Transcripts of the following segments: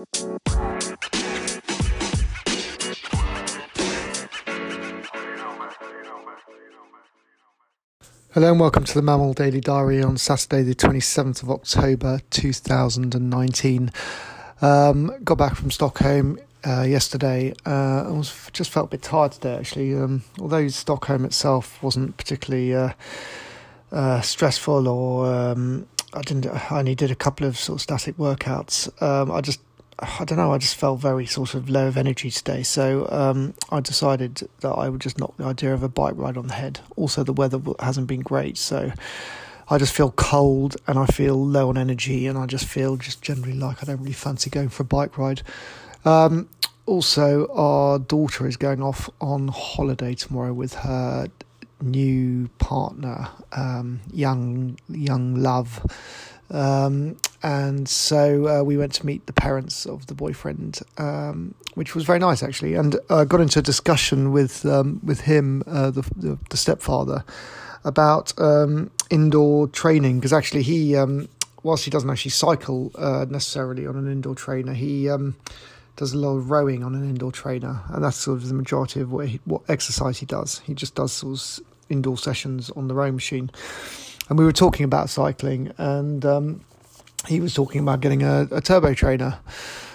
Hello and welcome to the MAMIL Daily Diary on Saturday, the 27th of October 2019. Um, got back from Stockholm uh, yesterday. Uh, I was just felt a bit tired today actually. Um, although Stockholm itself wasn't particularly uh, uh stressful or um, I didn't. I only did a couple of sort of static workouts. Um, I just I don't know, I just felt very sort of low of energy today. So um, I decided that I would just knock the idea of a bike ride on the head. Also, the weather hasn't been great. So I just feel cold and I feel low on energy. And I just feel just generally like I don't really fancy going for a bike ride. Um, also, our daughter is going off on holiday tomorrow with her new partner, um, young young love. Um, and so uh, we went to meet the parents of the boyfriend, um, which was very nice actually, and uh, got into a discussion with um, with him, uh, the, the, the stepfather, about um, indoor training. Because actually he, um, whilst he doesn't actually cycle uh, necessarily on an indoor trainer, he um, does a lot of rowing on an indoor trainer, and that's sort of the majority of what he, what exercise he does. He just does sort of indoor sessions on the rowing machine. And we were talking about cycling, and um, he was talking about getting a, a turbo trainer.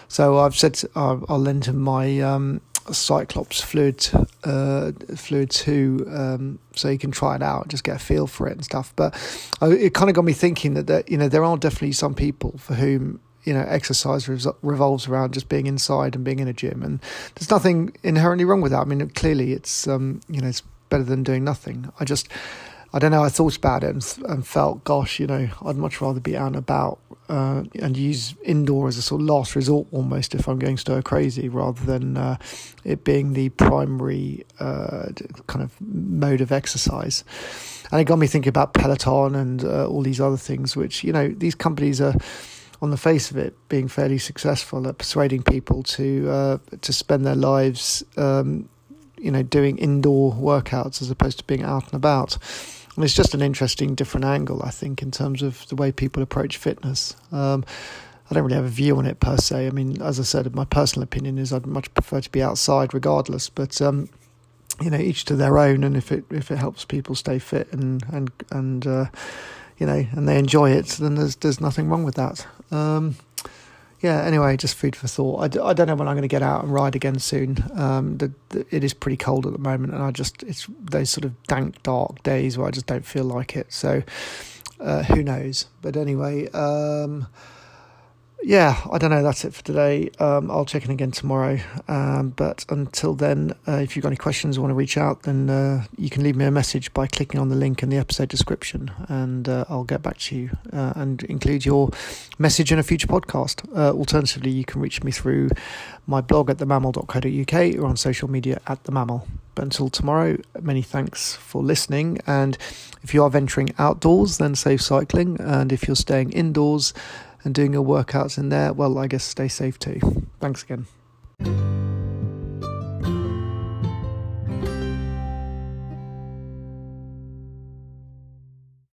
So I've said I'll, I'll lend him my um, CycleOps Fluid uh, Fluid Two, um, so he can try it out, just get a feel for it and stuff. But uh, it kind of got me thinking that, that you know there are definitely some people for whom you know exercise revolves around just being inside and being in a gym, and there's nothing inherently wrong with that. I mean, clearly it's um, you know it's better than doing nothing. I just I don't know. I thought about it and, and felt, gosh, you know, I'd much rather be out and about uh, and use indoor as a sort of last resort almost if I'm going stir crazy, rather than uh, it being the primary uh, kind of mode of exercise. And it got me thinking about Peloton and uh, all these other things, which you know these companies are on the face of it, being fairly successful at persuading people to uh, to spend their lives, um, you know, doing indoor workouts as opposed to being out and about. And it's just an interesting, different angle, I think, in terms of the way people approach fitness. Um, I don't really have a view on it per se. I mean, as I said, my personal opinion is I'd much prefer to be outside, regardless. But um, you know, each to their own. And if it if it helps people stay fit and and and uh, you know, and they enjoy it, then there's there's nothing wrong with that. Um, yeah, anyway, just food for thought. I d- I don't know when I'm going to get out and ride again soon. Um, the, the, it is pretty cold at the moment, and I just, it's those sort of dank, dark days where I just don't feel like it. So, uh, who knows? But anyway, um, yeah, I don't know. That's it for today. Um, I'll check in again tomorrow. Um, but until then, uh, if you've got any questions or want to reach out, then uh, you can leave me a message by clicking on the link in the episode description, and uh, I'll get back to you uh, and include your message in a future podcast. Uh, alternatively, you can reach me through my blog at themamil.co.uk or on social media at themammal. But until tomorrow, many thanks for listening. And if you are venturing outdoors, then safe cycling. And if you're staying indoors, and doing your workouts in there, well, I guess stay safe too. Thanks again.